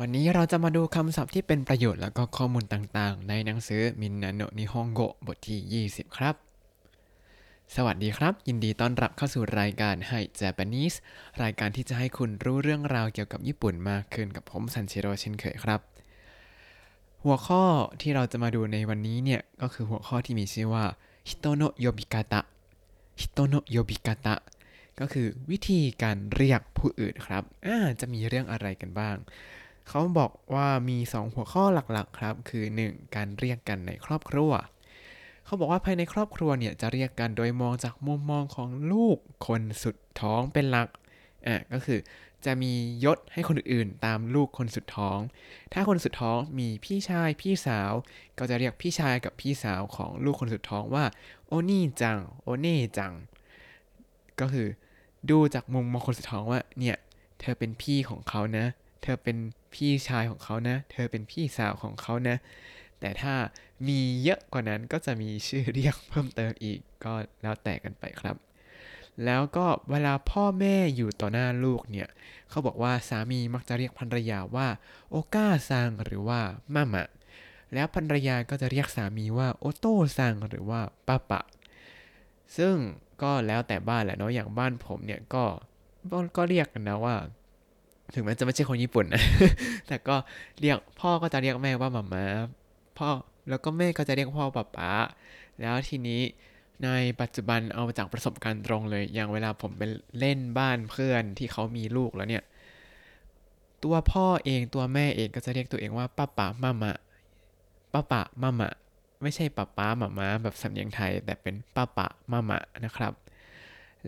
วันนี้เราจะมาดูคำศัพท์ที่เป็นประโยชน์แล้วก็ข้อมูลต่างๆ ในหนังสือみんなの日本語บทที่ 20 ครับ สวัสดีครับ ยินดีต้อนรับเข้าสู่รายการไฮ Japanese รายการที่จะให้คุณรู้เรื่องราวเกี่ยวกับญี่ปุ่นมากขึ้นกับผมซันชิโร่เช่นเคยครับ หัวข้อที่เราจะมาดูในวันนี้เนี่ย ก็คือหัวข้อที่มีชื่อว่า人の呼び方 人の呼び方ก็คือวิธีการเรียกผู้อื่นครับอ่าจะมีเรื่องอะไรกันบ้าง เขาบอกว่ามี 2 หัวข้อหลักๆครับ คือ 1. การเรียกกันในครอบครัว เขาบอกว่าภายในครอบครัวเนี่ยจะเรียกกันโดยมองจากมุมมองของลูกคนสุดท้องเป็นหลัก อะก็คือจะมียศให้คนอื่นๆ ตามลูกคนสุดท้อง ถ้าคนสุดท้องมีพี่ชายพี่สาว ก็จะเรียกพี่ชายกับพี่สาวของลูกคนสุดท้องว่า โอนี่จัง โอเน่จัง ก็คือดูจากมุมมองคนสุดท้องว่าเนี่ยเธอเป็นพี่ของเขานะ เธอเป็นพี่ชายของเขานะ เธอเป็นพี่สาวของเขานะ แต่ถ้ามีเยอะกว่านั้นก็จะมีชื่อเรียกเพิ่มเติมอีกก็แล้วแต่กันไปครับ แล้วก็เวลาพ่อแม่อยู่ต่อหน้าลูกเนี่ย เขาบอกว่าสามีมักจะเรียกภรรยาว่าโอก้าซังหรือว่ามามะแล้วภรรยาก็จะเรียกสามีว่าโอโต้ซังหรือว่าป้าปะ ซึ่งก็แล้วแต่บ้านแหละเนาะอย่างบ้านผมเนี่ยก็ก็เรียกกันนะว่า ถึงแม้จะไม่ใช่คนญี่ปุ่นนะ แต่ก็เรียกพ่อก็จะเรียกแม่ว่าหมาม่าพ่อแล้วก็แม่ก็จะเรียกพ่อป๊าป๊าแล้วทีนี้ในปัจจุบันเอาจากประสบการณ์ตรงเลย อย่างเวลาผมไปเล่นบ้านเพื่อนที่เขามีลูกแล้วเนี่ย ตัวพ่อเองตัวแม่เองก็จะเรียกตัวเองว่าป้าป๋ามามะป้าป๋ามามะ ไม่ใช่ป้าป๊าหมาม้าแบบสำเนียงไทย แต่เป็นป้าป๋ามามะนะครับ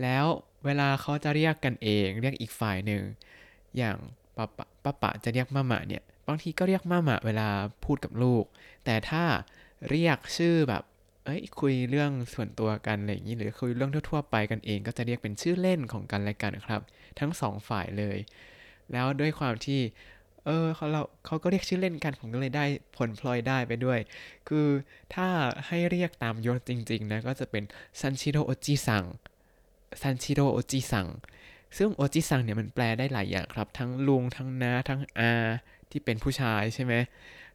แล้วเวลาเขาจะเรียกกันเอง เรียกอีกฝ่ายหนึ่ง อย่างป้าปะป้าปะจะเรียกม่ามะเนี่ย บางทีก็เรียกม่ามะเวลาพูดกับลูก แต่ถ้าเรียกชื่อแบบ เอ้ย คุยเรื่องส่วนตัวกันอะไรอย่างนี้ หรือคุยเรื่องทั่วๆไปกันเอง ก็จะเรียกเป็นชื่อเล่นของกันและกันครับ ทั้งสองฝ่ายเลย แล้วด้วยความที่ เออเขาเราเขาก็เรียกชื่อเล่นกัน ผมก็เลยได้ผลพลอยได้ไปด้วย คือถ้าให้เรียกตามยศจริง ๆ นะ ก็จะเป็นซันชิโร่ おじさん ซันชิโร่ おじさん ซึ่ง おじさん เนี่ยมันแปลได้หลายอย่างครับ ทั้งลุงทั้งน้าทั้งอาที่เป็นผู้ชายใช่ไหม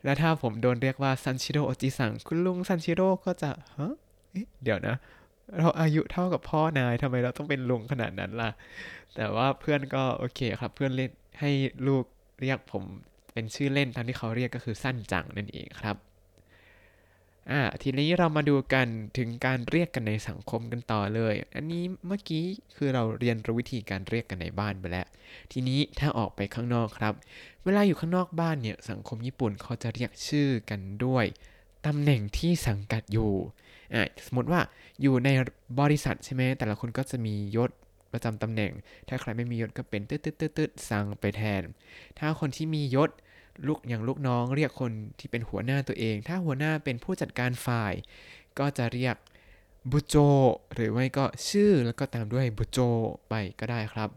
แล้วถ้าผมโดนเรียกว่าซันชิโร่ おじさん คุณลุงซันชิโร่ก็จะฮะเอ๊ะเดี๋ยวนะ เราอายุเท่ากับพ่อนายทำไมเราต้องเป็นลุงขนาดนั้นล่ะ แต่ว่าเพื่อนก็โอเคครับ เพื่อนเล่นให้ลูกเรียกผมเป็นชื่อเล่นตามที่เขาเรียกก็คือสั้นจังนั่นเองครับ อ่าทีนี้เรามาดูกันถึงการเรียกกันในสังคมกันต่อเลย อันนี้เมื่อกี้คือเราเรียนรู้วิธีการเรียกกันในบ้านไปแล้ว ทีนี้ถ้าออกไปข้างนอกครับ เวลาอยู่ข้างนอกบ้านเนี่ยสังคมญี่ปุ่นเขาจะเรียกชื่อกันด้วยตำแหน่งที่สังกัดอยู่อ่าสมมติว่าอยู่ในบริษัทใช่ไหมแต่ละคนก็จะมียศประจำตำแหน่ง ถ้าใครไม่มียศก็เป็นตืดตืดตืดตืดสั่งไปแทน ถ้าคนที่มียศ ลูกอย่างลูกน้องเรียกคนที่เป็นหัวหน้าตัวเอง ถ้าหัวหน้าเป็นผู้จัดการฝ่าย ก็จะเรียกบุโจ หรือไม่ก็ชื่อแล้วก็ตามด้วยบุโจไปก็ได้ครับ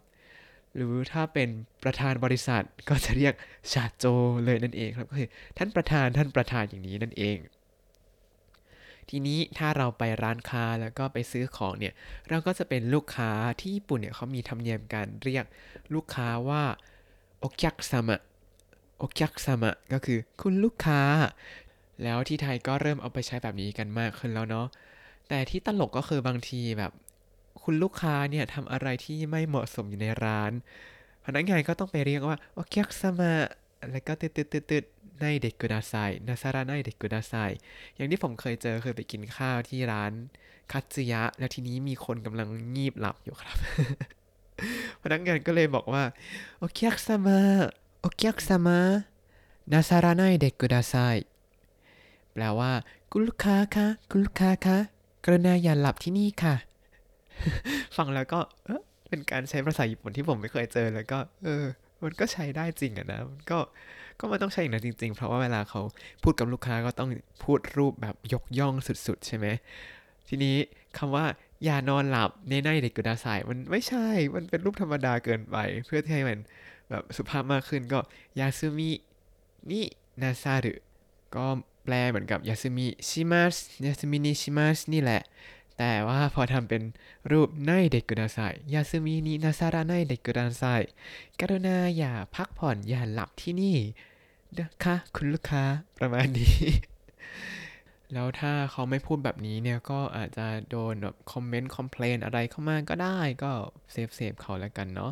หรือถ้าเป็นประธานบริษัทก็จะเรียกชาโจเลยนั่นเองครับก็คือท่านประธานท่านประธานอย่างนี้นั่นเอง ทีนี้ถ้าเราไปร้านค้าแล้วก็ไปซื้อของเนี่ยเราก็จะเป็นลูกค้าที่ญี่ปุ่นเนี่ยเขามีธรรมเนียมการเรียกลูกค้าว่าโอคักซามะ โอคักซามะก็คือคุณลูกค้า แล้วที่ไทยก็เริ่มเอาไปใช้แบบนี้กันมากขึ้นแล้วเนาะแต่ที่ตลกก็คือบางทีแบบ คุณลูกค้าเนี่ยทำอะไรที่ไม่เหมาะสมอยู่ในร้าน พนักงานก็ต้องไปเรียกว่าโอคักซามะแล้วก็ตืดตืดตืดตืดในเด็กกุดาไซนาซาระในเด็กกุดาไซอย่างที่ผมเคยเจอเคยไปกินข้าวที่ร้านคัตสึยะ แล้วทีนี้มีคนกำลังงีบหลับอยู่ครับ พนักงานก็เลยบอกว่า โอคักซามะ โอคักซามะนาซาระไนเด็กกุดาไซแปลว่า คุณลูกค้าคะ คุณลูกค้าคะ กรุณาอย่าหลับที่นี่ค่ะ ฟังแล้วก็เออเป็นการใช้ภาษาญี่ปุ่นที่ผมไม่เคยเจอ แล้วก็ เออ มันก็ใช้ได้จริงอะนะ มันก็ ก็มันต้องใช้อย่างนั้นจริง ๆ เพราะว่าเวลาเขาพูดกับลูกค้าก็ต้องพูดรูปแบบยกย่องสุด ๆ ใช่ไหม ทีนี้คำว่าอย่านอนหลับในในเด็กกุดาไซมันไม่ใช่ มันเป็นรูปธรรมดาเกินไป เพื่อที่ให้มัน แบบสุภาพมากขึ้นก็ยาซึมินินาซารุก็แปลเหมือนกับยาซึมิชิมัสยาซึมินิชิมัสนี่แหละ แต่ว่าพอทำเป็นรูป ないでください 休みになさらないでくださいกรุณาอย่าพักผ่อนอย่าหลับที่นี่นะคะคุณลูกค้าประมาณนี้ แล้วถ้าเขาไม่พูดแบบนี้เนี่ย ก็อาจจะโดนแบบคอมเมนต์ complain อะไรเข้ามาก็ได้ก็ save save เขาแล้วกันเนาะ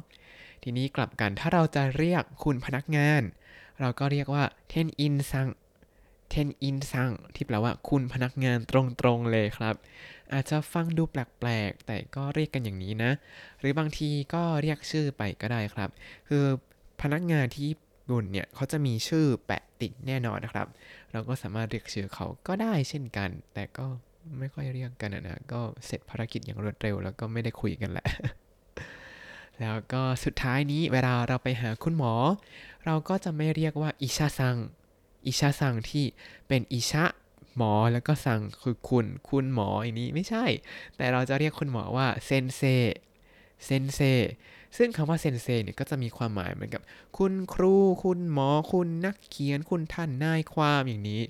ทีนี้กลับกันถ้าเราจะเรียกคุณพนักงาน เราก็เรียกว่า店員さん 店員さんที่แปลว่าคุณพนักงานตรงๆเลยครับ อาจจะฟังดูแปลกๆ แต่ก็เรียกกันอย่างนี้นะ หรือบางทีก็เรียกชื่อไปก็ได้ครับ คือพนักงานที่ญี่ปุ่นเนี่ยเขาจะมีชื่อแปะติดแน่นอนนะครับ เราก็สามารถเรียกชื่อเขาก็ได้เช่นกัน แต่ก็ไม่ค่อยเรียกกันนะก็เสร็จภารกิจอย่างรวดเร็ว แล้วก็ไม่ได้คุยกันแหละ แล้วก็สุดท้ายนี้เวลาเราไปหาคุณหมอ เราก็จะไม่เรียกว่าอิชาซัง อิชาซังที่เป็นอิชะหมอแล้วก็ซังคือคุณคุณหมออย่างนี้ไม่ใช่ แต่เราจะเรียกคุณหมอว่าเซนเซเซนเซซึ่งคำว่าเซนเซเนี่ยก็จะมีความหมายเหมือนกับ คุณครู คุณหมอ คุณนักเขียน คุณท่านนายความอย่างนี้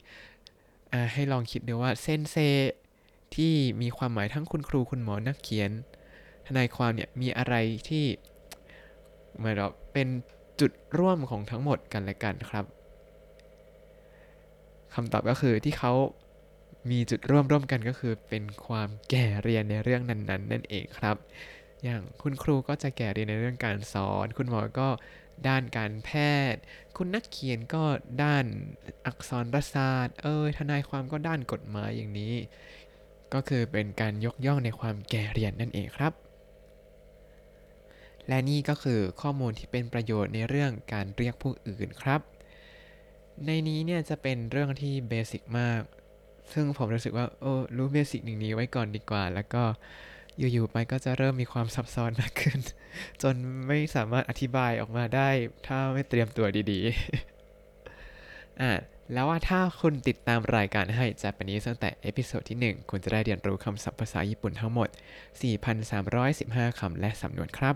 ให้ลองคิดดูว่าเซนเซที่มีความหมายทั้งคุณครูคุณหมอนักเขียน ทนายความเนี่ยมีอะไรที่เหมือนเราเป็นจุดร่วมของทั้งหมดกันและกันครับคำตอบก็คือที่เขามีจุดร่วมร่วมกันก็คือเป็นความแก่เรียนในเรื่องนั้นๆนั่นเองครับ อย่างคุณครูก็จะแก่เรียนในเรื่องการสอน คุณหมอก็ด้านการแพทย์ คุณนักเขียนก็ด้านอักษรศาสตร์ เอยทนายความก็ด้านกฎหมายอย่างนี้ ก็คือเป็นการยกย่องในความแก่เรียนนั่นเองครับ และนี่ก็คือข้อมูลที่เป็นประโยชน์ในเรื่องการเรียกผู้อื่นครับ ในนี้เนี่ยจะเป็นเรื่องที่ basic มาก ซึ่งผมรู้สึกว่าโอ้รู้ basic หนึ่งนี้ไว้ก่อนดีกว่า แล้วก็อยู่ๆไปก็จะเริ่มมีความซับซ้อนมากขึ้น จนไม่สามารถอธิบายออกมาได้ ถ้าไม่เตรียมตัวดีๆอะแล้วว่าถ้าคุณติดตามรายการให้ Japanese ตั้งแต่ episode ที่ 1 คุณจะได้เรียนรู้คำศัพท์ภาษาญี่ปุ่นทั้งหมด 4,315 คำและสำนวนครับ